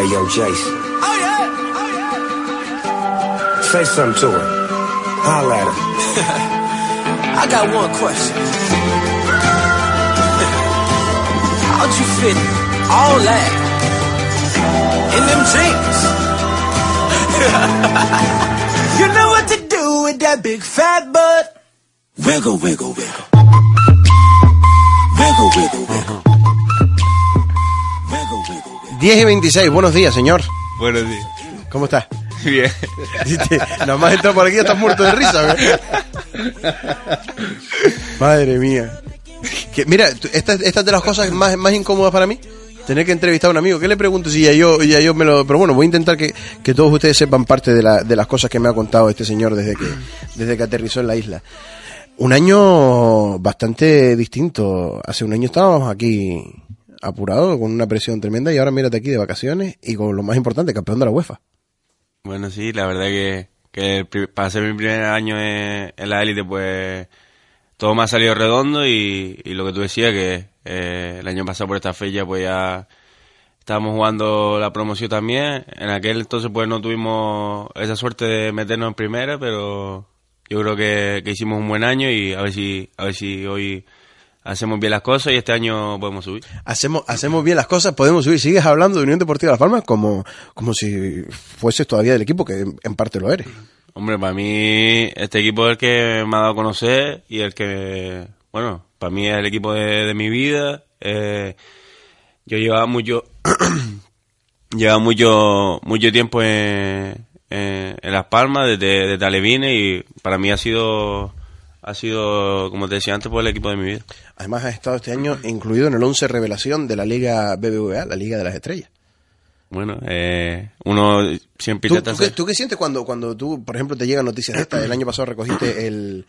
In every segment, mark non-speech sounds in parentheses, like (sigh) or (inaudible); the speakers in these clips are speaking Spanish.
Hey, yo, Jason. Oh yeah. Say something to her. Holla at her. (laughs) I got one question. (laughs) How'd you fit all that in them jeans? (laughs) you know what to do with that big fat butt. Wiggle. Wiggle, wiggle, wiggle. Wiggle, 10 y 26, buenos días, señor. Buenos días. ¿Cómo estás? Bien. Viste, Nada más entrar por aquí ya estás muerto de risa, güey. Madre mía. Que, mira, esta es de las cosas más, más incómodas para mí. Tener que entrevistar a un amigo. ¿Qué le pregunto si ya yo, ya yo me lo... Pero bueno, voy a intentar que, que todos ustedes sepan parte de, la- de las cosas que me ha contado este señor desde que, desde que aterrizó en la isla. Un año bastante distinto. Hace un año estábamos aquí apurados, con una presión tremenda, y ahora mírate aquí de vacaciones y con lo más importante, campeón de la UEFA. Bueno, sí, la verdad que, que para ser mi primer año en, en la élite, pues todo me ha salido redondo y, y lo que tú decías, que eh, el año pasado por esta fecha, pues ya estábamos jugando la promoción también. En aquel entonces, pues no tuvimos esa suerte de meternos en primera, pero yo creo que, que hicimos un buen año y a ver si, a ver si hoy hacemos bien las cosas y este año podemos subir. hacemos, hacemos bien las cosas, podemos subir. Sigues hablando de Unión Deportiva Las Palmas como, como si fueses todavía del equipo, que en, en parte lo eres. Hombre, para mí este equipo es el que me ha dado a conocer y el que, bueno, para mí es el equipo de, de mi vida. Eh, yo llevaba mucho, (clears throat) llevaba mucho, mucho tiempo en, en, en Las Palmas, desde, desde Alevine y para mí ha sido, ha sido, como te decía antes, pues el equipo de mi vida. Además, has estado este año incluido en el 11 revelación de la Liga BBVA, la Liga de las Estrellas. Bueno, eh, uno siempre ¿Tú, intenta tú qué, hacer- tú qué sientes cuando, cuando tú, por ejemplo, te llegan noticias de esta? El año pasado recogiste el,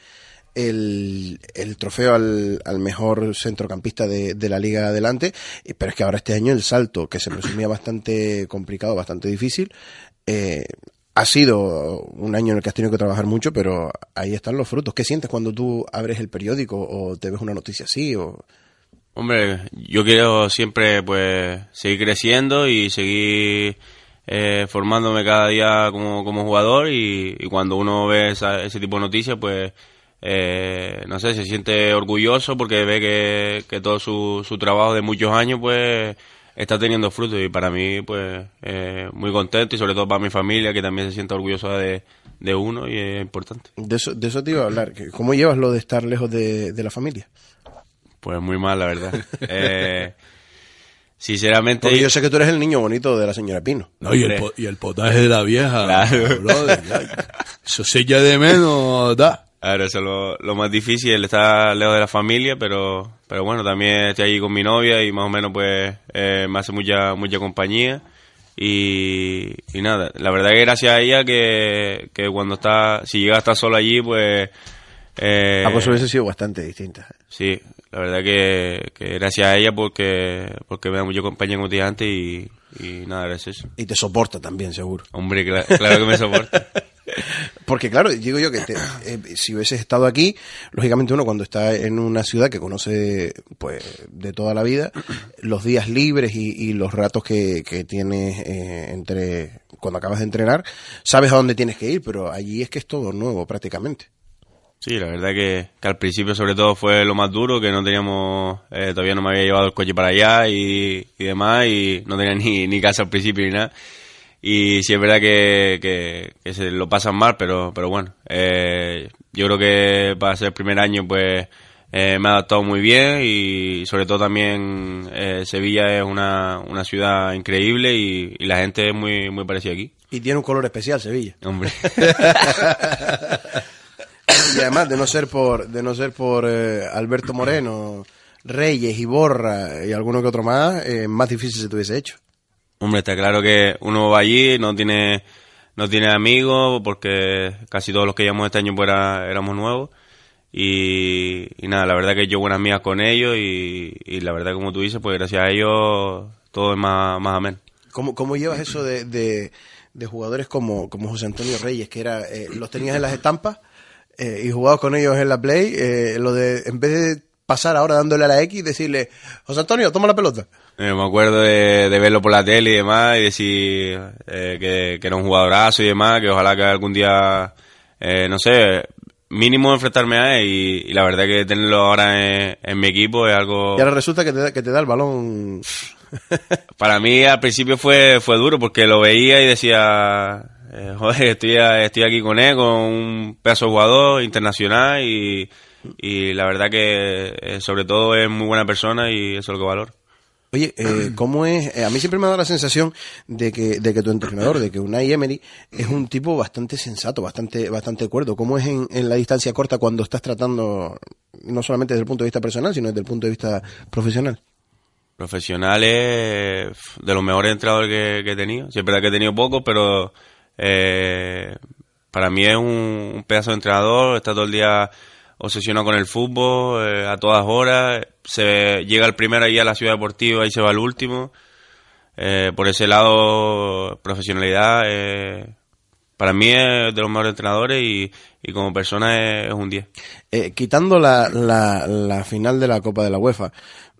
el, el trofeo al, al mejor centrocampista de, de la liga adelante, y- pero es que ahora este año el salto, que se presumía bastante complicado, bastante difícil, eh, ha sido un año en el que has tenido que trabajar mucho, pero ahí están los frutos. ¿Qué sientes cuando tú abres el periódico o te ves una noticia así? O... Hombre, yo quiero siempre pues seguir creciendo y seguir eh, formándome cada día como, como jugador y, y cuando uno ve esa- ese tipo de noticias pues eh, no sé, se siente orgulloso porque ve que, que todo su, su trabajo de muchos años pues está teniendo frutos y para mí pues eh, muy contento y sobre todo para mi familia que también se siente orgullosa de, de uno y es importante. De eso, de eso te iba a hablar. ¿Cómo llevas lo de estar lejos de, de la familia? Pues muy mal la verdad. (laughs) Eh, sinceramente... Porque yo sé que tú eres el niño bonito de la señora Pino. No, y el, y el potaje de la vieja. Claro. brother, ya. Eso se echa de menos, da. Ahora eso es lo, lo más difícil, el estar lejos de la familia, pero pero bueno, también estoy ahí con mi novia y más o menos pues eh, me hace mucha mucha compañía y, y nada, la verdad que gracias a ella que, que cuando está, si llega a estar sola allí pues... Eh, Ah, pues hubiese sido bastante distinta. Sí, la verdad que, que gracias a ella porque porque me da mucha compañía como te antes y, y nada, gracias a. Y te soporta también, seguro. Hombre, cla- claro que me soporta. (laughs) Porque claro, digo yo que te- eh, si hubieses estado aquí, lógicamente uno cuando está en una ciudad que conoce pues de toda la vida, los días libres y, y los ratos que, que tienes eh, entre cuando acabas de entrenar, sabes a dónde tienes que ir, pero allí es que es todo nuevo prácticamente. Sí, la verdad que, al principio sobre todo fue lo más duro, que no teníamos, eh, todavía no me había llevado el coche para allá y, y demás, y no tenía ni, ni casa al principio ni nada. Y sí es verdad que, que, que se lo pasan mal, pero, pero bueno, eh, yo creo que para ser el primer año pues eh, me ha adaptado muy bien y sobre todo también eh, Sevilla es una, una ciudad increíble y, y la gente es muy, muy parecida aquí. Y tiene un color especial Sevilla. Hombre. (laughs) Y además de no ser por de no ser por eh, Alberto Moreno, Reyes y Borra y alguno que otro más, eh, más difícil se te hubiese hecho. Hombre, está claro que uno va allí, no tiene, no tiene amigos, porque casi todos los que llevamos este año pues era- éramos nuevos. Y, nada, la verdad que yo buenas amigas con ellos y, y la verdad como tú dices, pues gracias a ellos todo es más, más ameno. ¿Cómo, cómo llevas eso de, de, de jugadores como, como José Antonio Reyes, que era eh, los tenías en las estampas eh, y jugabas con ellos en la Play? eh, lo de, en vez de pasar ahora dándole a la X decirle, José Antonio, toma la pelota? Eh, me acuerdo de, de verlo por la tele y demás y decir eh, que, que era un jugadorazo y demás, que ojalá que algún día, eh, no sé, mínimo enfrentarme a él y, y la verdad que tenerlo ahora en, en mi equipo es algo... Y ahora resulta que te, da- que te da el balón. (laughs) Para mí al principio fue, fue duro porque lo veía y decía, eh, joder, estoy, a- estoy aquí con él, con un pedazo de jugador internacional y, y la verdad que sobre todo es muy buena persona y eso es lo que valoro. Oye, eh, (clears throat) ¿cómo es? eh, a mí siempre me da la sensación de que, de que tu entrenador, de que Unai Emery, es un tipo bastante sensato, bastante, bastante cuerdo. ¿Cómo es en, en la distancia corta cuando estás tratando, no solamente desde el punto de vista personal, sino desde el punto de vista profesional? Profesionales, de los mejores entrenadores que, que he tenido. Es verdad que he tenido pocos, pero eh, para mí es un, un pedazo de entrenador, está todo el día obsesionado con el fútbol, eh, a todas horas, se llega el primero ahí a la ciudad deportiva y se va el último. Eh, por ese lado, profesionalidad, eh, para mí es de los mejores entrenadores y, como persona es, es un 10. Eh, quitando la, la, la final de la Copa de la UEFA,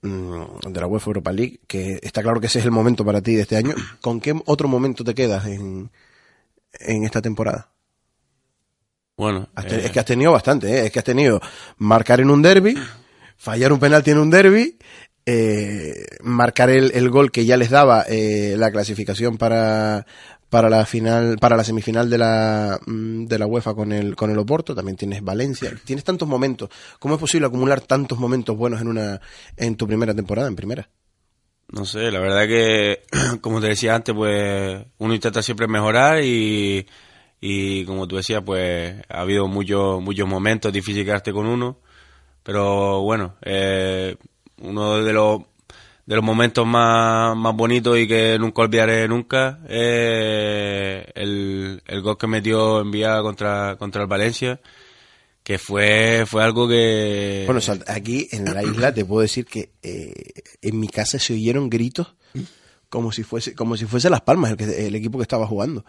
mm, de la UEFA Europa League, que está claro que ese es el momento para ti de este año, ¿con qué otro momento te quedas en, en esta temporada? Bueno, eh, Es que has tenido bastante, ¿eh? es que has tenido marcar en un derby, fallar un penalti en un derby, eh, marcar el, el gol que ya les daba eh, la clasificación para para la final para la semifinal de la mm, de la UEFA con el con el Oporto también tienes Valencia tienes tantos momentos cómo es posible acumular tantos momentos buenos en una en tu primera temporada en primera No sé, la verdad que, (clears throat) como te decía antes, pues uno intenta siempre mejorar y, y como tú decías, pues ha habido muchos muchos momentos difíciles quedarte con uno, pero bueno, eh, uno de los de los momentos más, más bonitos y que nunca olvidaré nunca el, el gol que metió en Vía contra, contra el Valencia, que fue, fue algo que... bueno aquí en la isla te puedo decir que eh, en mi casa se oyeron gritos como si fuese como si fuese Las Palmas el equipo que estaba jugando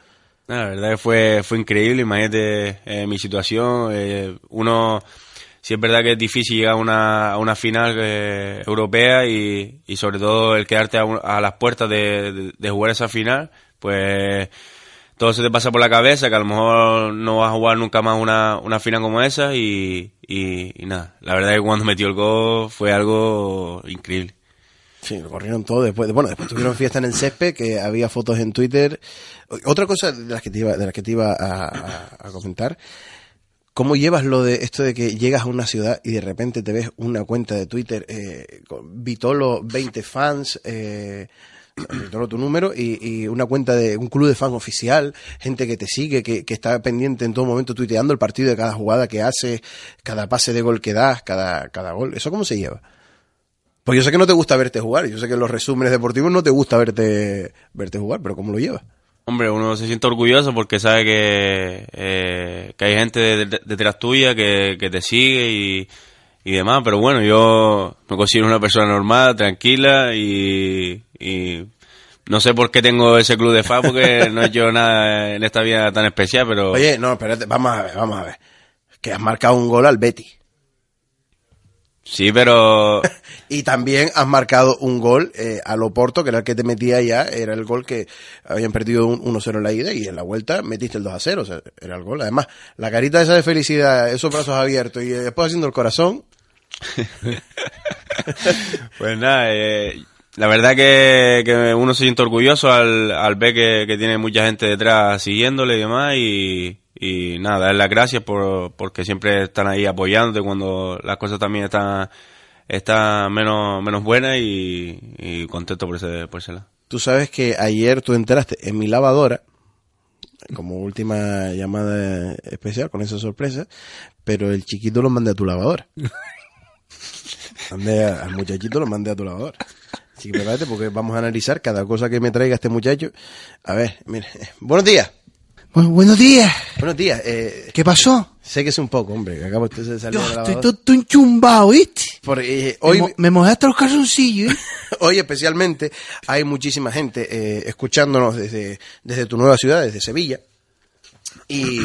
La verdad que fue, fue increíble, imagínate eh, mi situación. eh, uno, sí es verdad que es difícil llegar a una, a una final eh, europea y, y sobre todo el quedarte a, un- a las puertas de, de- jugar esa final, pues todo se te pasa por la cabeza, que a lo mejor no vas a jugar nunca más una, una final como esa y, y, y nada, la verdad que cuando metió el gol fue algo increíble. Sí, lo corrieron todo después. Bueno, después tuvieron fiesta en el césped, que había fotos en Twitter. Otra cosa de las que te iba, de las que te iba a, comentar, ¿cómo llevas lo de esto de que llegas a una ciudad y de repente te ves una cuenta de Twitter, eh, con Vitolo 20 fans, eh, Vitolo tu número, y, y una cuenta de un club de fan oficial, gente que te sigue, que, que está pendiente en todo momento tuiteando el partido de cada jugada que haces, cada pase de gol que das, cada, cada gol? ¿Eso cómo se lleva? Pues yo sé que no te gusta verte jugar, yo sé que en los resúmenes deportivos no te gusta verte, verte jugar, pero ¿cómo lo llevas? Hombre, uno se siente orgulloso porque sabe que, eh, que hay gente de- de- detrás tuya que, que te sigue y, y demás, pero bueno, yo me considero una persona normal, tranquila y, y no sé por qué tengo ese club de fan porque no he hecho nada en esta vida tan especial, pero Oye, no, espérate, vamos a ver, vamos a ver. Que has marcado un gol al Betty. Sí, pero (laughs) Y también has marcado un gol eh, al Oporto, que era el que te metía ya, era el gol que habían perdido un 1-0 en la ida y en la vuelta metiste el 2-0, o sea, era el gol. Además, la carita esa de felicidad, esos brazos abiertos y después haciendo el corazón, (laughs) Pues nada, eh, la verdad que, que uno se siente orgulloso al, al ver que, que tiene mucha gente detrás siguiéndole y demás y, y nada, dar las gracias por, porque siempre están ahí apoyándote cuando las cosas también están, están menos, menos buenas y, y contento por ese, por ese lado. Tú sabes que ayer tú entraste en mi lavadora, como última llamada especial con esa sorpresa, pero el chiquito lo mandé a tu lavadora. (laughs) Mandé a- al muchachito lo mandé a tu lavadora. Así que prepárate porque vamos a analizar cada cosa que me traiga este muchacho. A ver, mire. Buenos días. Bueno, buenos días. Buenos días. Eh, ¿Qué pasó? sé que es un poco, hombre, que acabo de salir Yo de la estoy todo enchumbado, ¿viste? Porque, eh, Hoy me, me mojaste los calzoncillos, ¿eh? (laughs) Hoy especialmente hay muchísima gente eh, escuchándonos desde, desde tu nueva ciudad, desde Sevilla. Y,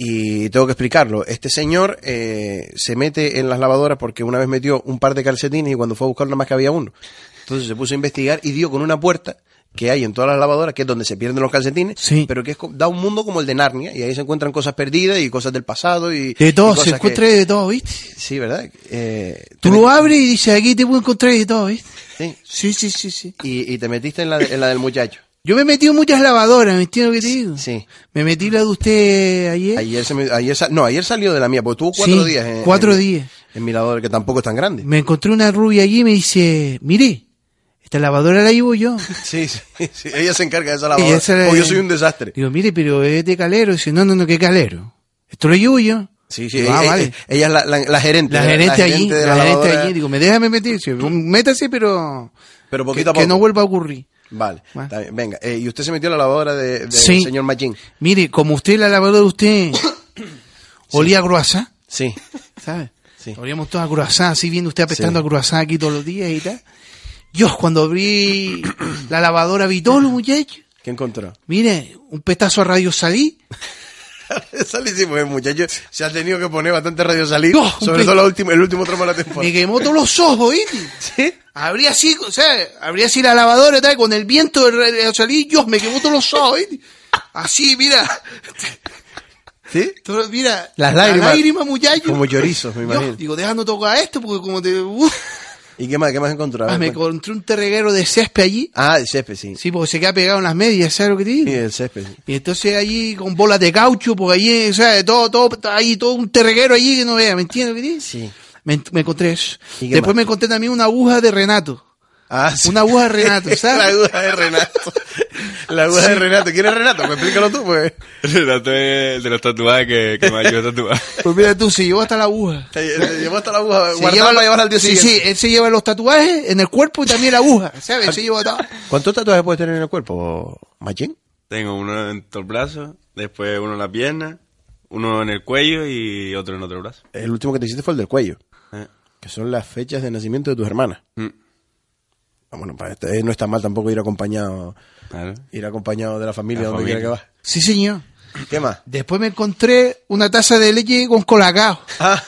Y tengo que explicarlo. Este señor eh, se mete en las lavadoras porque una vez metió un par de calcetines y cuando fue a buscar nada más que había uno. Entonces se puso a investigar y dio con una puerta que hay en todas las lavadoras, que es donde se pierden los calcetines, Sí. pero que es, da un mundo como el de Narnia y ahí se encuentran cosas perdidas y cosas del pasado y De y todo, cosas se que- encuentra de todo, ¿viste? Sí, ¿verdad? Eh, Tú lo abres y dices, aquí te puedo encontrar de todo, ¿viste? sí. Sí, sí, sí, sí. y, y te metiste en la, de- en la del muchacho. Yo me he metido en muchas lavadoras, ¿me entiendes lo que te digo? Sí. Me metí la de usted ayer. Ayer, se me- ayer no, ayer salió de la mía, porque tuvo cuatro Sí, días. En, cuatro en- días. En Mirador, que tampoco es tan grande. Me encontré una rubia allí y me dice, mire, esta lavadora la llevo yo. Sí, sí, sí, Ella se encarga de esa lavadora. esa porque yo soy un desastre. Digo, mire, pero es de calero. Dice, no, no, no, ¿qué calero? Esto lo llevo yo. Sí, sí. Digo, ah, ella, vale. ella es la, la- la gerente. La gerente allí, la gerente allí. Digo, me déjame meter. Métase, pero Pero que, poquito a que poco. no vuelva a ocurrir. Vale, Bueno. está bien, venga. eh, y usted se metió en la lavadora de- Sí. señor Machín. Mire, como usted, la lavadora de usted, (coughs) olía a croissant, Sí. ¿sabe? Sí. Olíamos todos a croissant, así viendo usted apestando a croissant aquí todos los días y tal. Yo, cuando abrí la lavadora, vi todo los muchachos. ¿Qué encontró? Mire, un petazo a radio salí. (laughs) Salísimo, el muchacho se ha tenido que poner bastante radio salir. No, sobre todo la última- el último tramo de la temporada. Me quemó todos los ojos, ¿viste? (laughs) ¿Sí? Abrí así, o sea, abrí así la lavadora y tal, con el viento de radio salí, yo me quemó todos los ojos, ¿viste? Así, mira. ¿Sí? Todo- mira, Las lágrimas. lágrimas, muchacho. Como chorizos, me Yo imagino. digo, deja no tocar esto, porque como te... uf. ¿Y qué más, qué más encontró? Ah, me cuenta. encontré un terreguero de césped allí. Ah, el césped, sí. Sí, porque se queda pegado en las medias, ¿sabes lo que te digo? Sí, el césped. sí. Y entonces allí con bolas de caucho, porque allí, o sea, todo, todo, ahí todo un terreguero allí que no vea, ¿me entiendes lo que te digo? Sí. Me, me encontré eso. ¿Y qué Después más? me encontré también una aguja de Renato. Ah, sí. Una aguja de Renato, (laughs) ¿sabes? la aguja de Renato. La aguja de Renato. ¿Quién es Renato? Pues explícalo tú, pues. Renato es el de los tatuajes que, que me ayudó a tatuar. (laughs) Pues mira tú, se llevó hasta la aguja. Te, te llevó hasta la aguja Se lleva para lo- llevar al día sí, siguiente. sí, él se lleva los tatuajes en el cuerpo y también la aguja, ¿sabes? Se lleva todo. ¿Cuántos tatuajes puedes tener en el cuerpo, Machín? Tengo uno en todo el brazo, después uno en la pierna, uno en el cuello y otro en otro brazo. El último que te hiciste fue el del cuello, Eh, que son las fechas de nacimiento de tus hermanas. mm, Bueno, para este, no está mal tampoco ir acompañado, claro. ir acompañado de la familia La donde quiera que vas. Sí, señor. ¿Qué más? Después me encontré una taza de leche con colacao. Ah,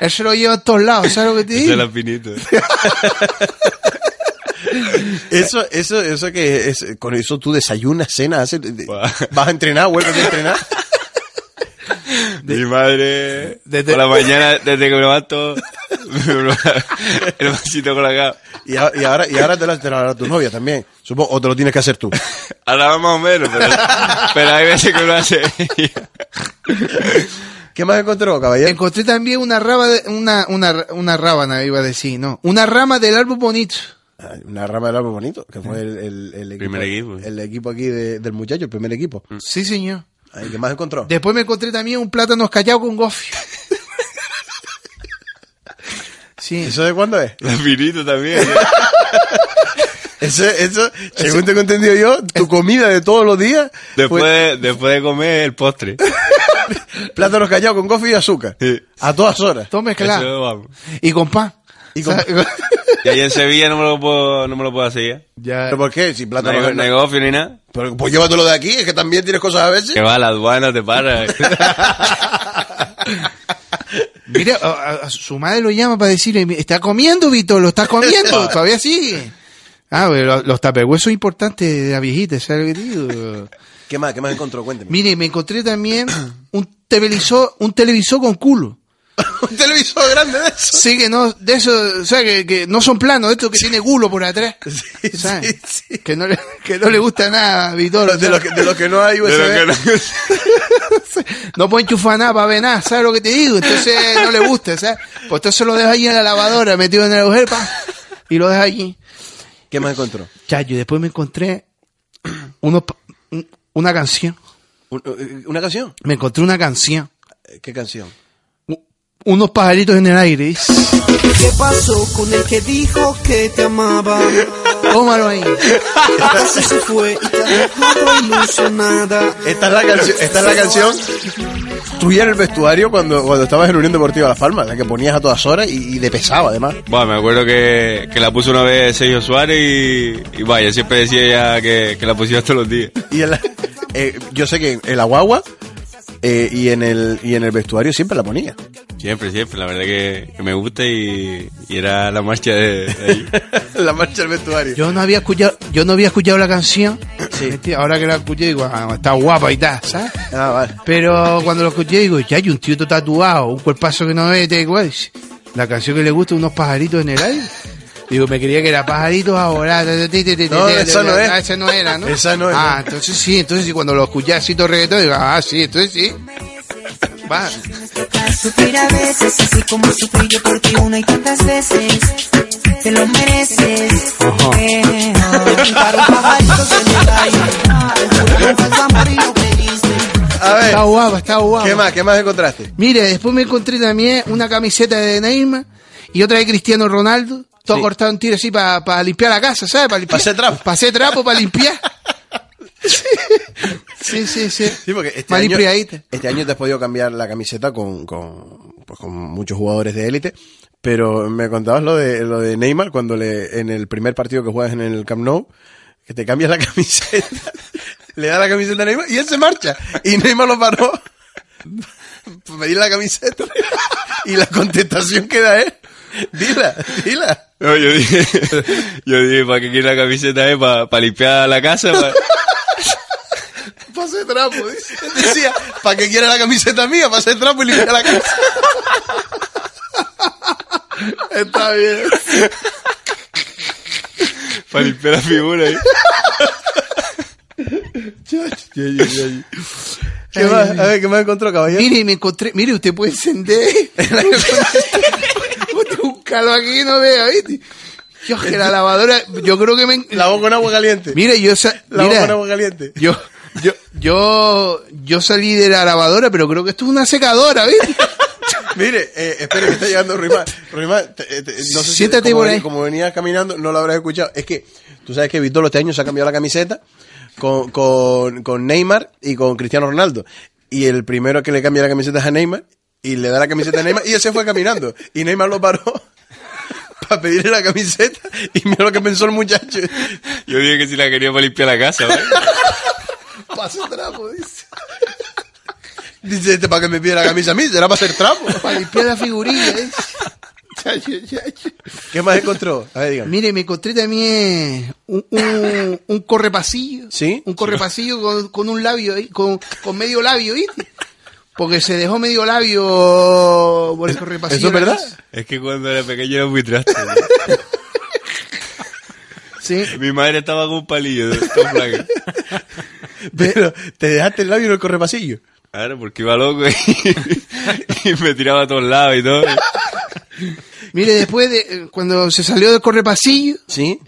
Él se lo lleva a todos lados, ¿sabes lo que te digo? (laughs) eso, eso, eso que es, con eso tú desayunas, cenas, vas a entrenar, vuelves a entrenar. (laughs) Mi madre, Desde- por la mañana, desde que me levanto, (laughs) el vasito con la cama. Y, a- y ahora, y ahora te lo, te lo hará tu novia también. Supongo, o te lo tienes que hacer tú. (laughs) Ahora va más o menos, pero, pero hay veces que lo hace ella. (laughs) ¿Qué más encontró, caballero? Encontré también una raba, de- una, una, una rábana, iba a decir, no. Una rama del árbol bonito. Ah, Una rama del árbol bonito, que fue el, el, el equipo, Primer equipo. El equipo aquí de- del muchacho, el primer equipo. Sí, señor. Ay, ¿Qué más encontró? Después me encontré también un plátano callado con gofio. Sí. ¿Eso de cuándo es? El finito también. (laughs) Eso, eso, según tengo entendido yo, tu comida de todos los días Después, fue de, después de comer el postre. (laughs) plátanos callados con coffee y azúcar. Sí. A todas horas. Todo mezclado. Eso. Y con pan. Y con- ¿Sabes? (laughs) Y ahí en Sevilla no me lo puedo, no me lo puedo hacer ya. ya. ¿Pero por qué? Si No plátano hay negocio ni nada. Pero, pues llévatelo de aquí, es que también tienes cosas a veces. Que va a la aduana, te para. (laughs) Mira, a, a- a su madre lo llama para decirle, está comiendo, Víctor, lo está comiendo, (laughs) todavía sigue. Ah, pero los, tapehuesos son importantes de la viejita, ¿sabes lo que te digo? ¿Qué más? ¿Qué más encontró? Cuénteme. Mire, me encontré también un televisor, un televisor con culo. Un televisor grande de eso. Sí, que no, de eso, o sea, que, que no son planos, esto que tiene culo por atrás. (laughs) Sí, ¿sabes? sí, sí. Que no le, que no le gusta nada a Víctor. De los que, de los que no hay USB. De lo que no- (laughs) (laughs) no puede enchufar nada para ver nada, ¿sabes lo que te digo? Entonces no le gusta, ¿sabes? Pues entonces lo deja allí en la lavadora, metido en el agujero, pa, y lo deja allí. ¿Qué más encontró? Chayo, después me encontré (clears throat) unos pa- un- una canción. Eh, ¿Una canción? Me encontré una canción. ¿Qué canción? Unos pajaritos en el aire. ¿Qué pasó con el que dijo que te amaba? Tómalo ahí. Casi se fue y te dejado ilusionada. Esta es la canción, esta es la canción tuya en el vestuario cuando, cuando estabas en Unión Deportiva Las Palmas, la que ponías a todas horas y, y de pesado además. Bueno, me acuerdo que, que la puso una vez Sergio Suárez y, y vaya, siempre decía ella que, que la pusiera todos los días. Y el- eh, yo sé que el aguagua eh, y en el y en el vestuario siempre la ponía. Siempre, siempre. La verdad que, que me gusta y, y era la marcha de, de ahí. (laughs) la marcha del vestuario. Yo no había escuchado, yo no había escuchado la canción. Sí. ¿entiendes? Ahora que la escuché digo, ah, está guapa y tal, ¿sabes? Ah, vale. Pero cuando lo escuché digo, ya hay un tío tatuado, un cuerpazo que no ve, te igual. La canción que le gusta, unos pajaritos en el aire. Digo, me quería que era pajaritos ahora. No, esa no es. Ah, esa no era, ¿no? Esa no es, Ah, entonces sí, entonces sí, cuando lo escuché así todo reggaetón, digo, ah, sí, entonces sí. Va. Sufrir a veces, así como sufrí yo por ti una y tantas veces. Te lo mereces. Eh. A ver, Está guapa, está guapa. ¿qué más? ¿Qué más encontraste? Mire, después me encontré también una camiseta de Neymar y otra de Cristiano Ronaldo. Todo Sí. cortado en tiro así para limpiar la casa, ¿sabes? Para. Pa' hacer trapo. Para hacer trapo, para limpiar. (laughs) sí, sí, sí. Sí, porque este año, este año te has podido cambiar la camiseta con, con, pues con muchos jugadores de élite, pero me contabas lo de, lo de Neymar cuando le, en el primer partido que juegas en el Camp Nou, que te cambias la (laughs) camiseta, le da la camiseta a Neymar y él se marcha. Y Neymar lo paró (laughs) pedir la camiseta y la contestación que da es, dila, dila. No, yo dije, (laughs) yo dije, ¿para qué quiere la camiseta? Eh? ¿Para, limpiar la casa? Pa- Para hacer trapo, dice. Decía, ¿para qué quiere la camiseta mía? Para hacer trapo y limpiar la casa. Está bien. para limpiar la figura. eh. ¿Qué más? A ver, ¿qué más encontró, caballero? Mire, me encontré. Mire, usted puede encender. (laughs) Aquí no vea, ¿viste? Yo que la lavadora, yo creo que me. Lavó con agua caliente. Mire, yo sa- Lavó con agua caliente. yo, yo, yo, yo salí de la lavadora, pero creo que esto es una secadora, ¿viste? (laughs) Mire, eh, espere que está llegando Ruimán. Ruimán, te- te- no sé si Siéntate como, por ahí. como venías caminando, no lo habrás escuchado. Es que tú sabes que Víctor este año se ha cambiado la camiseta con, con, con Neymar y con Cristiano Ronaldo. Y el primero que le cambia la camiseta es a Neymar y le da la camiseta a Neymar y él se fue caminando. Y Neymar lo paró para pedirle la camiseta y mira lo que pensó el muchacho. Yo dije que si la quería para limpiar la casa. ¿vale? Pasa trapo, dice. Dice, este para que me pida la camisa a mí, será para hacer trapo. Para limpiar la figurilla, ¿eh? Chacho, chacho. ¿Qué más encontró? A ver, dígame. Mire, me encontré también un, un, un correpasillo. ¿Sí? Un correpasillo con, con un labio ahí, con, con medio labio, ¿viste? Porque se dejó medio labio por el correpasillo. ¿Eso es verdad? Es que cuando era pequeño era muy traste. ¿no? (laughs) Sí. Mi madre estaba con un palillo de todo flaca. (laughs) Pero te dejaste el labio en el correpasillo. Claro, porque iba loco y, (laughs) y me tiraba a todos lados y todo. Mire, después de eh, cuando se salió del correpasillo, Sí.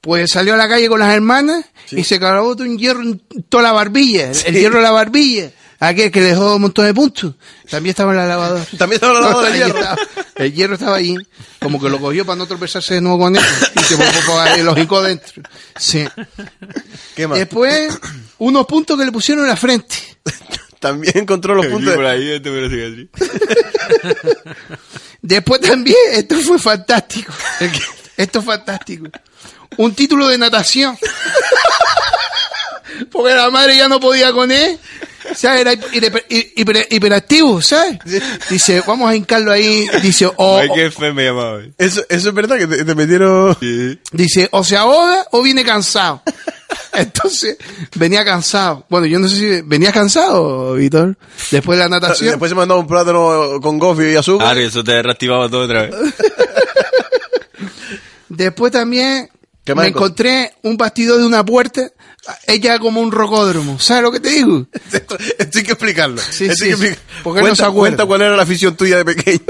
pues salió a la calle con las hermanas y se clavó todo un hierro en toda la barbilla, el- el hierro de la barbilla. Aquel que le dejó un montón de puntos. También estaba en la lavadora. (laughs) También estaba en la lavadora el Ahí hierro. estaba. El hierro estaba allí. Como que lo cogió para no tropezarse de nuevo con él. Y se po- lo jicó dentro. Sí. ¿Qué más? Después, unos puntos que le pusieron en la frente. (laughs) También encontró los puntos. por ahí este me. (laughs) Después también, esto fue fantástico. Esto es fantástico. Un título de natación. Porque la madre ya no podía con él. ¿Sabes? Era hiper- hiper- hiper- hiperactivo, ¿sabes? Dice, vamos a hincarlo ahí. Dice, o, llamaba. eh. Eso, eso es verdad que te, te metieron. Sí. dice, o se ahoga o viene cansado. (laughs) Entonces, venía cansado. Bueno, yo no sé si venía cansado, Víctor, después de la natación. Después se mandó un plátano con gofio y azúcar. Claro, eso te reactivaba todo otra vez. (laughs) Después también ¿Qué más me encontré un bastidor de una puerta, ella como un rocódromo. ¿Sabes lo que te digo? (laughs) Esto, esto hay que explicarlo. Sí, Esto sí, hay que sí. explicar- Porque él no cuenta, se cuenta cuál era la afición tuya de pequeño. (laughs)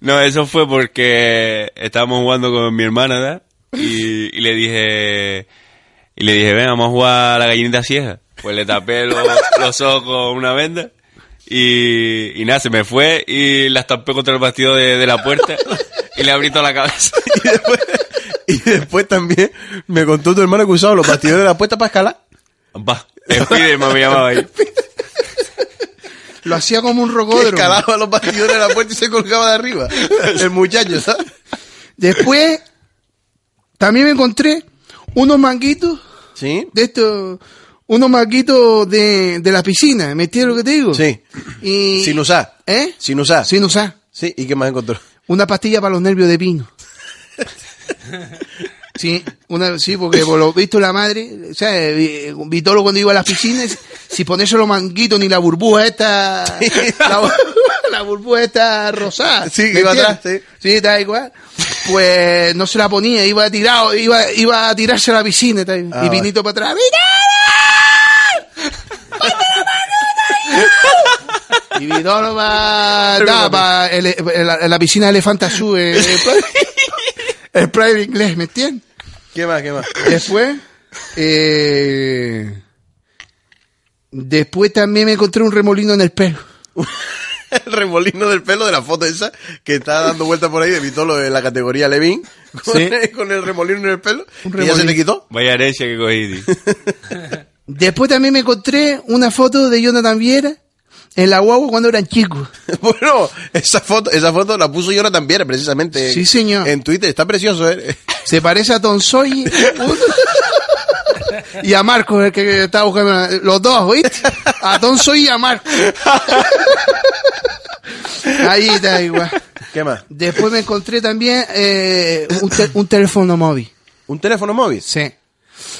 No, eso fue porque estábamos jugando con mi hermana, ¿verdad? Y, y le dije, y le dije, ven, vamos a jugar a la gallinita ciega. Pues le tapé los, (laughs) los ojos con una venda y, y nada, se me fue y la estampé contra el bastidor de, de la puerta y le abrí toda la cabeza. (laughs) y, después, y después también me contó tu hermano que usaba los bastidores de la puerta para escalar. Va, Spiderman me llamaba ahí. Lo hacía como un rocódromo. escalaba los bastidores de la puerta y se colgaba de arriba. El muchacho, ¿sabes? Después, también me encontré unos manguitos Sí. de estos, unos maquitos de, de la piscina, ¿me entiendes lo que te digo? Sí. Y, Sin usar. ¿Eh? Sin usar. Sin usar. Sí, ¿y qué más encontró? Una pastilla para los nervios de pino. (laughs) Sí, una, sí, porque por lo visto la madre, o sea, vi- Vitolo cuando iba a las piscinas, si ponerse los manguitos ni la burbuja esta, la, bu- (laughs) la burbuja esta rosada. Sí, que ¿me iba atrás, Sí, está igual. Pues no se la ponía, iba tirado, iba, iba a tirarse a la piscina, ahí. Ah, y Vinito para atrás, (laughs) ¡Vinito! Y Vitolo va, da, pa- ele- en, la, piscina de Elefanta Azul, el, (laughs) el private inglés, ¿me entiendes? ¿Qué más, qué más? Después, eh, después también me encontré un remolino en el pelo. (laughs) (laughs) el remolino del pelo de la foto esa que está dando vueltas por ahí de Vitolo en la categoría Levin con, Sí. (laughs) con el remolino en el pelo Un y ya se te quitó. Vaya herencia que cogí. tío. (laughs) Después también me encontré una foto de Jonathan Viera en la guagua cuando eran chicos. Bueno, esa foto, esa foto la puso Jonathan Viera precisamente. Sí, señor. En Twitter, está precioso, ¿eh? Se parece a Tom Sawyer y a Marcos, el que estaba buscando. Los dos, ¿viste? A Sawyer y a Marcos. Ahí está igual. ¿Qué más? Después me encontré también eh, un, tel- un teléfono móvil. ¿Un teléfono móvil? Sí.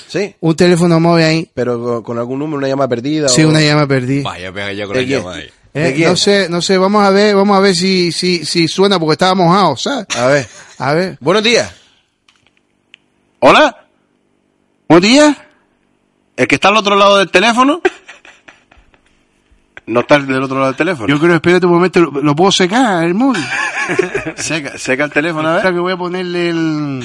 Sí. Un teléfono móvil ahí. Pero con, algún número, una llamada perdida. Sí, o- una llama perdida. Vaya, pega ya con ¿De la llamada ahí. Eh, no sé, no sé, vamos a ver, vamos a ver si, si, si suena porque estaba mojado, ¿sabes? A ver. A ver. Buenos días. Hola, ¿Buen día? el que está al otro lado del teléfono. No está del otro lado del teléfono. Yo creo, espérate un momento, lo, lo puedo secar el (laughs) móvil. Seca, seca el teléfono, a Ahora ver. que voy a ponerle el...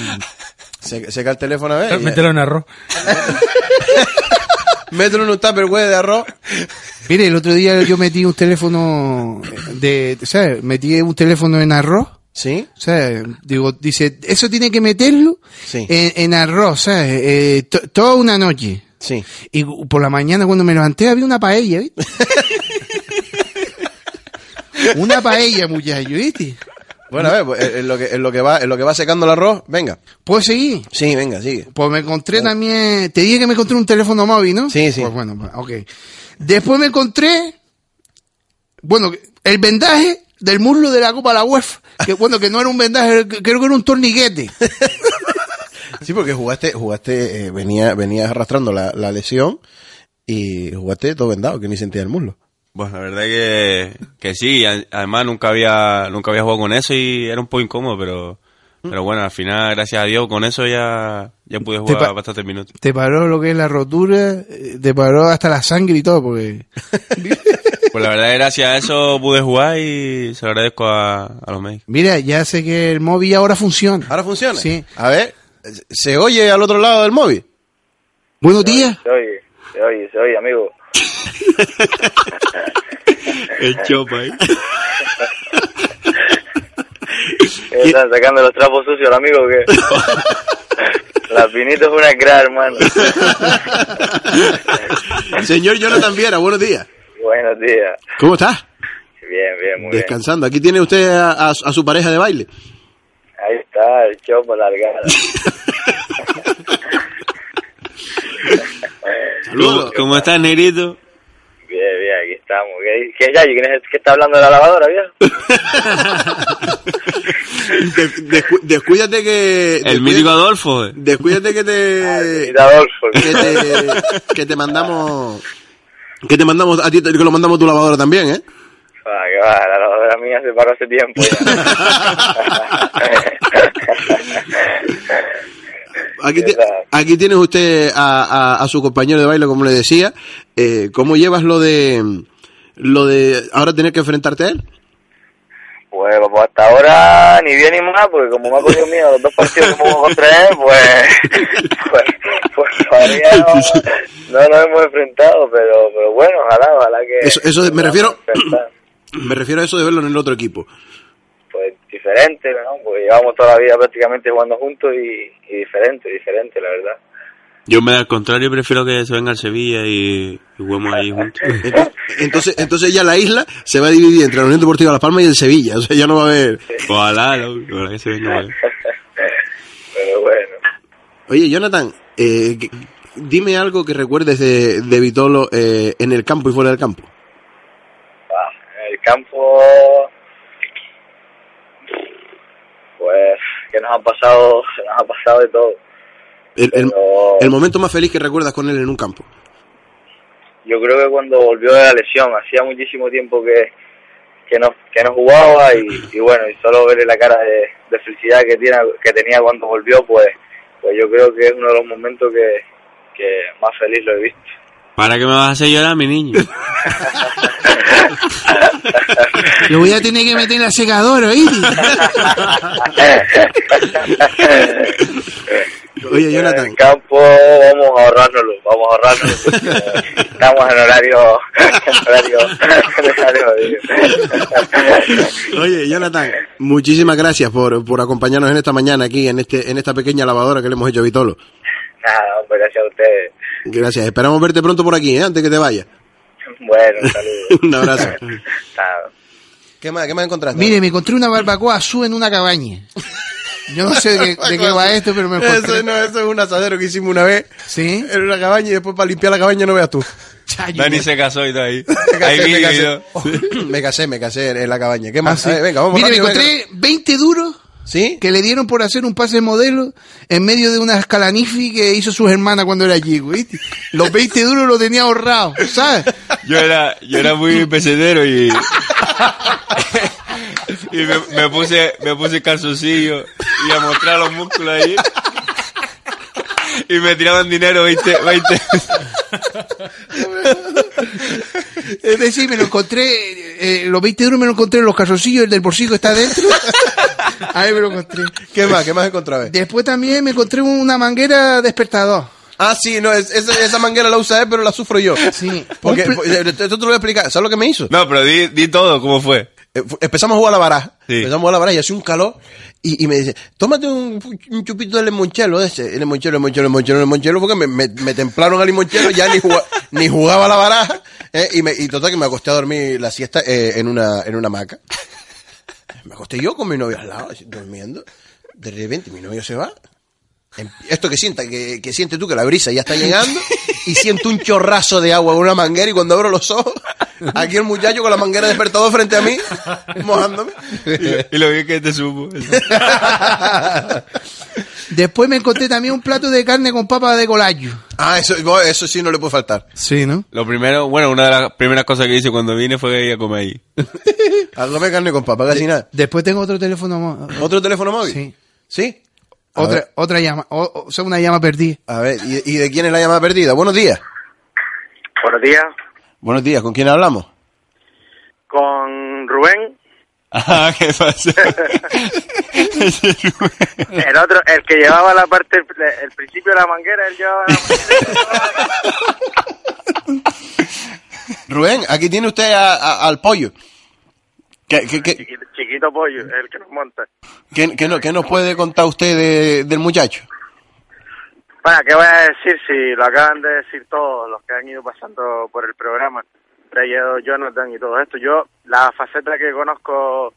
Se, seca el teléfono a ver. (laughs) Mételo en arroz. (laughs) Mételo en un tupperware de arroz. Mire, el otro día yo metí un teléfono de, ¿sabes? Metí un teléfono en arroz. ¿Sí? O sea, digo, dice, eso tiene que meterlo Sí. en, en arroz, ¿sabes? Eh, to- toda una noche. Sí. Y por la mañana cuando me levanté había una paella, ¿viste? (laughs) una paella, muchacho, ¿viste? Bueno, a ver, pues, en lo que, en lo que va, en lo que va secando el arroz, venga. ¿Puedo seguir? Sí, venga, sigue. Pues me encontré también, te dije que me encontré un teléfono móvil, ¿no? Sí, sí. Pues bueno, pues, ok. Después me encontré, bueno, el vendaje del muslo de la Copa de la UEFA, que bueno, que no era un vendaje, creo que era un torniquete. (laughs) Sí, porque jugaste, jugaste, eh, venía, venías arrastrando la, la lesión y jugaste todo vendado, que ni sentía el muslo. Bueno, la verdad que, que sí, además nunca había, nunca había jugado con eso y era un poco incómodo, pero, pero bueno, al final, gracias a Dios, con eso ya, ya pude Te pa- jugar bastantes minutos. Te paró lo que es la rotura, eh, te paró hasta la sangre y todo, porque... (laughs) Pues la verdad que gracias a eso pude jugar y se lo agradezco a, a los médicos. Mira, ya sé que el móvil ahora funciona. ¿Ahora funciona? Sí. A ver, ¿se oye al otro lado del móvil? Buenos días. Se oye, se oye, se oye, amigo. (laughs) El chopa ahí. (laughs) ¿Qué ¿Están sacando los trapos sucios al amigo o qué? (laughs) La pinita es una gran, hermano. (laughs) Señor Jonathan Viera, buenos días. Buenos días. ¿Cómo está? Bien, bien, muy bien. Descansando. Aquí tiene usted a, a- a su pareja de baile. Ahí está, el chopo largada. (laughs) ¿Cómo, cómo estás, negrito? Bien, bien, aquí estamos. ¿Qué, qué, ya, ¿quién es el que está hablando de la lavadora, viejo? (laughs) De- descu- descuídate que... El descuídate- mítico Adolfo. eh. Descuídate que te... Y Adolfo. que te, que te mandamos... Que te mandamos a ti, que lo mandamos a tu lavadora también, ¿eh? Ah, que va, la lavadora mía se paró hace tiempo ya. (laughs) Aquí, ¿Qué ti- tal? aquí tienes usted a, a- a su compañero de baile, como le decía. Eh, ¿Cómo llevas lo de lo de ahora tener que enfrentarte a él? Pues, pues hasta ahora ni bien ni mal, porque como me ha cogido miedo los dos partidos que jugó contra él, pues, (laughs) pues, pues todavía no, no nos hemos enfrentado, pero, pero bueno, ojalá, ojalá que... Eso- eso me refiero-. (clears throat) Me refiero a eso de verlo en el otro equipo. Pues diferente, ¿no? Porque llevamos toda la vida prácticamente jugando juntos y, y diferente, diferente, la verdad. Yo me al contrario prefiero que se venga al Sevilla y, juguemos ahí juntos. Entonces, entonces, ya la isla se va a dividir entre la Unión Deportiva Las Palmas y el Sevilla. O sea, ya no va a haber. Ojalá, ¿no? ojalá que se venga. ¿vale? Pero bueno, Oye, Jonathan, eh, que- dime algo que recuerdes de, de Vitolo eh, en el campo y fuera del campo. Ah, en el campo, pues, que nos ha pasado, nos ha pasado de todo. El, el- Pero- el momento más feliz que recuerdas con él en un campo. Yo creo que cuando volvió de la lesión, hacía muchísimo tiempo que, que no que no jugaba y, y bueno, y solo verle la cara de, de felicidad que tiene, que tenía cuando volvió, pues, pues yo creo que es uno de los momentos que, que más feliz lo he visto. ¿Para qué me vas a hacer llorar, mi niño? (laughs) Lo voy a tener que meter en la secadora, ¿oíste? (laughs) Oye, En Jonathan. el campo vamos a ahorrárnoslo, vamos a ahorrárnoslo. porque (laughs) Estamos en horario, en horario, en horario Oye, Jonathan, muchísimas gracias por, por acompañarnos en esta mañana aquí, en este en esta pequeña lavadora que le hemos hecho a Vitolo. Nada, hombre, gracias a ustedes. Gracias, esperamos verte pronto por aquí, ¿eh? antes que te vayas. Bueno, un (laughs) saludo. Un abrazo. ¿Qué más, qué más encontraste? Mire, me encontré una barbacoa azul en una cabaña. Yo no sé de, qué- de qué va esto, pero me encontré. Eso, no, eso es un asadero que hicimos una vez ¿Sí? en una cabaña y después para limpiar la cabaña no veas tú. Chayo. Dani se casó y todo ahí. (laughs) Me Ahí casé, me casé. todo. me casé, me casé en la cabaña. ¿Qué Ah, más? sí. Ver, venga, vamos Mire, me rápido, venga. encontré 20 duros ¿Sí? que le dieron por hacer un pase de modelo en medio de una escalanifi que hizo sus hermanas cuando era chico, ¿viste? Los 20 duros los tenía ahorrados, ¿sabes? Yo era, yo era muy pesetero y. (laughs) y me, me puse, me puse calzoncillo y a mostrar los músculos ahí. Y me tiraban dinero 20, 20. Es decir, me lo encontré, eh, los 20 duros me lo encontré en los calzoncillos, el del bolsillo está adentro. Ahí me lo encontré. ¿Qué más? ¿Qué más encontré? Después también me encontré una manguera despertador. Ah, sí, no, es- esa, esa manguera la usa él, pero la sufro yo. Sí. Porque, eh, esto te lo voy a explicar. ¿Sabes lo que me hizo? No, pero di, di todo, ¿cómo fue? Eh, Empezamos a jugar a la baraja. Sí. Empezamos a jugar a la baraja y hacía un calor. Y, y me dice, tómate un, un chupito de limonchelo de ese. El limonchelo, limonchelo, limonchelo, limonchelo. Porque me, me, me templaron al limonchelo. Ya ni, jugaba, (laughs) ni jugaba a la baraja. eh, y, me, y total que me acosté a dormir la siesta eh, en, una, en una hamaca. Me acosté yo con mi novio al lado, durmiendo. De repente mi novio se va. Em- Esto que sienta, que, que siente tú que la brisa ya está llegando y siento un chorrazo de agua con una manguera y cuando abro los ojos, aquí el muchacho con la manguera despertado frente a mí, mojándome. Y, y lo bien que te supo. Después me encontré también un plato de carne con papa de colayo. Ah, eso, eso sí no le puede faltar. Sí, ¿no? Lo primero, bueno, una de las primeras cosas que hice cuando vine fue ir a comer ahí. A comer carne con papa, casi nada. Después tengo otro teléfono. mo- ¿Otro teléfono móvil? Sí. ¿Sí? A Otra, ver, otra llama. O, o sea, una llama perdida. a ver, ¿y, y de quién es la llamada perdida? Buenos días. Buenos días, Buenos días, ¿con quién hablamos? con Rubén, (laughs) Ah, ¿qué pasa? (laughs) (laughs) el otro, el que llevaba la parte, el, el principio de la manguera, él llevaba la manguera. Rubén, aquí tiene usted a- a- al pollo. ¿Qué, qué, qué, chiquito, chiquito pollo, el que nos monta. qué- qué no- qué nos puede contar usted de- del muchacho? Bueno, ¿qué voy a decir si lo acaban de decir todos los que han ido pasando por el programa? Trayendo Jonathan y todo esto. Yo, la faceta que conozco,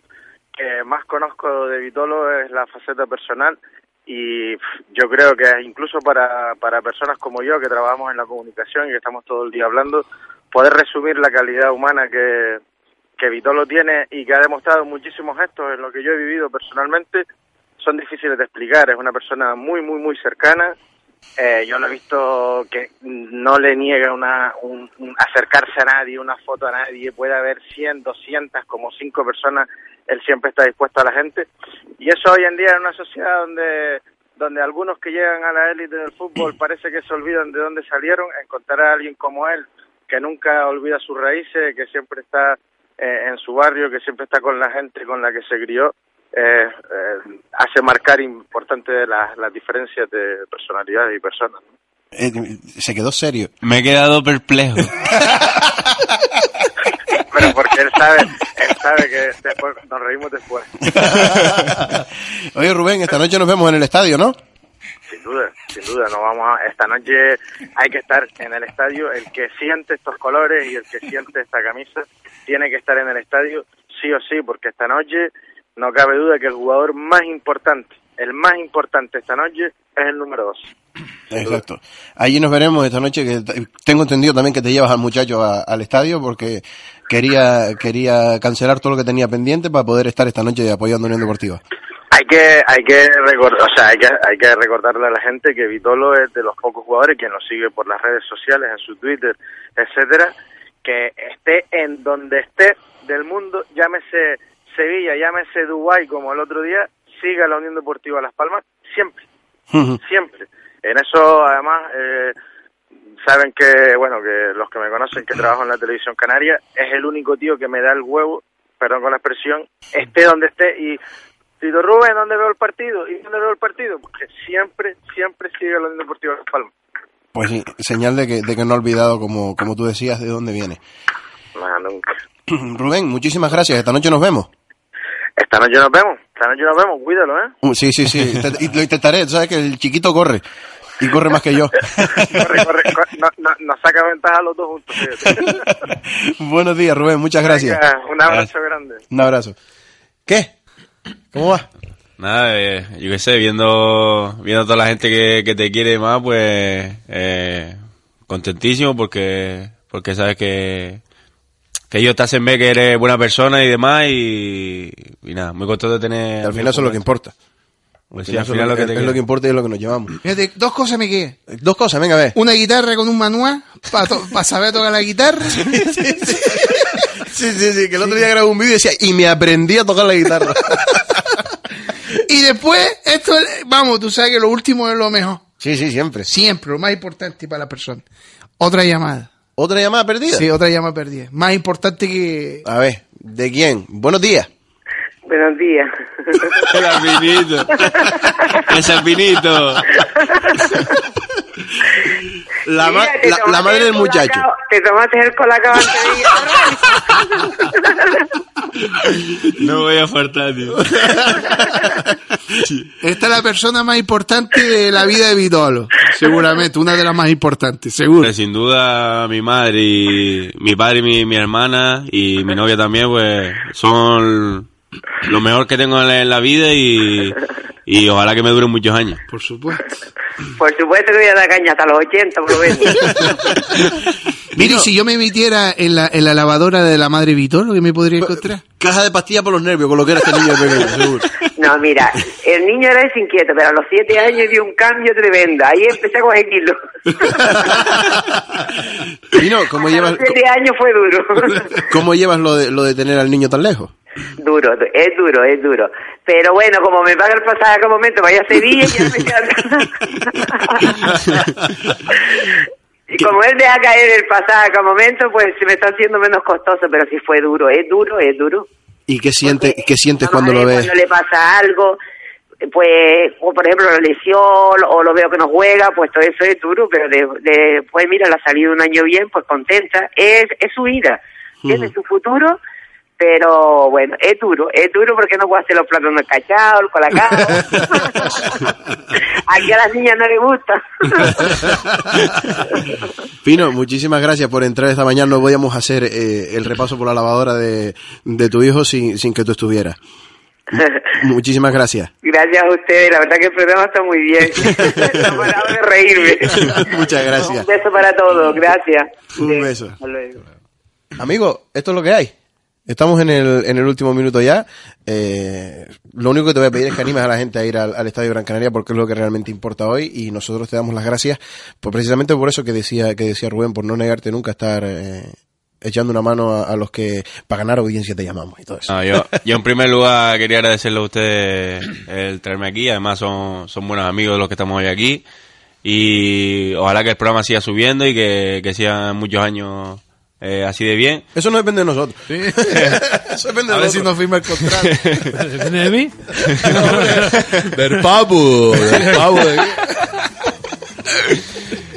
que más conozco de Vitolo es la faceta personal y yo creo que incluso para, para personas como yo que trabajamos en la comunicación y que estamos todo el día hablando, poder resumir la calidad humana que, que Vitolo tiene y que ha demostrado muchísimos gestos en lo que yo he vivido personalmente, son difíciles de explicar. Es una persona muy, muy, muy cercana. Eh, yo lo he visto que no le niega una, un, un acercarse a nadie, una foto a nadie. Puede haber 100, 200, como cinco personas. Él siempre está dispuesto a la gente. Y eso hoy en día en una sociedad donde donde algunos que llegan a la élite del fútbol (clears throat) parece que se olvidan de dónde salieron, encontrar a alguien como él que nunca olvida sus raíces, que siempre está eh, en su barrio, que siempre está con la gente con la que se crió, eh, eh, hace marcar importante las, las diferencias de personalidades y personas. ¿no? Eh, se quedó serio. Me he quedado perplejo. (laughs) Pero porque él sabe, él sabe que después nos reímos después. (laughs) Oye, Rubén, esta noche nos vemos en el estadio, ¿no? Sin duda, sin duda, no vamos a, esta noche hay que estar en el estadio, el que siente estos colores y el que siente esta camisa tiene que estar en el estadio sí o sí, porque esta noche no cabe duda que el jugador más importante, el más importante esta noche es el número dos. Exacto. Allí nos veremos esta noche, que tengo entendido también que te llevas al muchacho a- al estadio porque quería quería cancelar todo lo que tenía pendiente para poder estar esta noche apoyando a Unión Deportiva. Hay que, hay que recordar, o sea, hay que, hay que recordarle a la gente que Vitolo es de los pocos jugadores que nos sigue por las redes sociales, en su Twitter, etcétera, que esté en donde esté del mundo, llámese Sevilla, llámese Dubái como el otro día, siga la Unión Deportiva Las Palmas, siempre, siempre. En eso, además, eh, saben que, bueno, que los que me conocen que trabajo en la televisión canaria, es el único tío que me da el huevo, perdón con la expresión, esté donde esté y Tito Rubén, ¿dónde veo el partido? ¿Y dónde veo el partido? Porque siempre, siempre sigue la Unión Deportiva Las Palmas. Pues sí, señal de que, de que no he olvidado, como, como tú decías, de dónde viene. Nunca. Rubén, muchísimas gracias. Esta noche nos vemos. Esta noche nos vemos, esta noche nos vemos, cuídalo, ¿eh? Uh, Sí, sí, sí. Lo intentaré. Tú sabes que el chiquito corre. Y corre más que yo. (laughs) Corre, corre, corre, no- no- nos saca ventaja los dos juntos. fíjate. (laughs) Buenos días, Rubén. Muchas gracias. Venga, un abrazo grande. Un abrazo. ¿Qué? ¿Cómo va? Nada, eh, yo qué sé, viendo, viendo a toda la gente que, que te quiere más, pues eh, contentísimo porque porque sabes que, que ellos te hacen ver que eres buena persona y demás y, y nada, muy contento de tener... Al final eso es lo que importa. Pues Al sí, al final es lo que es te lo que importa y es lo que nos llevamos. Fíjate, dos cosas me quedé. Dos cosas, venga a ver. Una guitarra con un manual para saber tocar la guitarra. (laughs) Sí, sí, sí, que el otro día grabé un vídeo y decía, y me aprendí a tocar la guitarra. (laughs) Y después, esto, es- vamos, tú sabes que lo último es lo mejor. Sí, sí, siempre. Siempre, lo más importante para la persona. Otra llamada. ¿Otra llamada perdida? Sí, otra llamada perdida. Más importante que... A ver, ¿de quién? Buenos días. Buenos días. (laughs) El albinito. El albinito. La, ma- la- madre el del muchacho. colacao- Te tomaste el colacao antes de ir a la radio. No voy a faltar, tío. Esta es la persona más importante de la vida de Vitolo. Seguramente, una de las más importantes, seguro. Pero sin duda mi madre y mi padre y mi, mi hermana y mi novia también pues son lo mejor que tengo en la, vida y, y ojalá que me duren muchos años. Por supuesto. Por supuesto que voy a dar caña hasta los 80, por lo menos. (laughs) Mire, si yo me metiera en la, en la lavadora de la madre Vitolo, ¿qué me podría encontrar? Caja de pastillas por los nervios, con lo que era este niño pequeño, seguro. No, mira, el niño era desinquieto, pero a los 7 años dio un cambio tremendo. Ahí empecé a coger kilos. (laughs) ¿cómo A llevas, los 7 años fue duro. cómo llevas lo de, lo de tener al niño tan lejos? Duro, es duro, es duro. Pero bueno, como me paga el pasaje a momento, vaya a Sevilla y ya me quedan. (laughs) Y como él deja caer el pasaje a momento, pues se me está haciendo menos costoso, pero sí fue duro, es duro, es duro. ¿Y qué, siente, qué sientes cuando lo ves? Cuando le pasa algo, pues, o por ejemplo la lesión, o lo veo que no juega, pues todo eso es duro, pero de- después, mira, le ha salido un año bien, pues contenta. Es, es su vida, tiene su futuro, pero bueno, es duro, es duro porque no puedo hacer los platos cachados, el colacao. (laughs) Aquí a las niñas no les gusta. (laughs) Pino, muchísimas gracias por entrar esta mañana. No podíamos hacer eh, el repaso por la lavadora de, de tu hijo sin, sin que tú estuvieras. Muchísimas gracias. Gracias a ustedes, la verdad que el programa está muy bien. (laughs) No parado de reírme. Muchas gracias. Un beso para todos, gracias. Un beso. Hasta luego. Amigo, esto es lo que hay. Estamos en el, en el último minuto ya. Eh, lo único que te voy a pedir es que animes a la gente a ir al, al Estadio Gran Canaria porque es lo que realmente importa hoy y nosotros te damos las gracias pues precisamente por eso que decía que decía Rubén, por no negarte nunca a estar eh, echando una mano a, los que para ganar audiencia te llamamos y todo eso. Yo, yo en primer lugar quería agradecerle a ustedes el traerme aquí, además son, son buenos amigos los que estamos hoy aquí y ojalá que el programa siga subiendo y que, que sigan muchos años eh, así de bien. Eso no depende de nosotros. (laughs) Eso depende A de ver si nos firma el contrato. ¿Depende de mí? (laughs) del papu, del papu.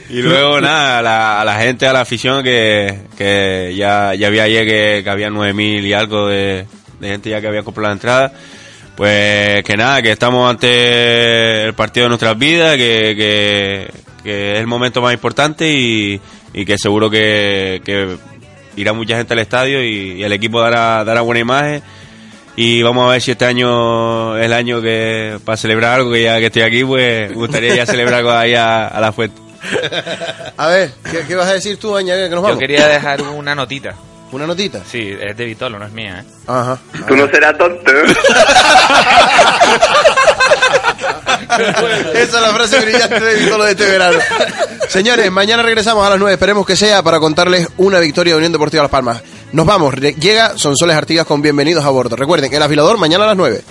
Y luego nada, a la, a la gente, a la afición que, que ya, ya vi ayer que, que había 9.000 y algo de, de gente ya que había comprado la entrada. Pues que nada, que estamos ante el partido de nuestras vidas, que, que, que es el momento más importante y, y que seguro que, que irá mucha gente al estadio y, y el equipo dará, dará buena imagen. Y vamos a ver si este año es el año que para celebrar algo, que ya que estoy aquí, pues me gustaría ya celebrar algo ahí a, a la fuente. (laughs) A ver, ¿qué, qué vas a decir tú, Aña, que nos Yo vamos? quería dejar una notita. ¿Una notita? Sí, es de Vitolo, no es mía, ¿eh? Ajá. Tú no serás tonto. (laughs) Esa es la frase brillante de Vitolo de este verano. Señores, mañana regresamos a las 9, esperemos que sea para contarles una victoria de Unión Deportiva Las Palmas. Nos vamos, llega Sonsoles Artigas con bienvenidos a bordo. Recuerden, el afilador mañana a las 9.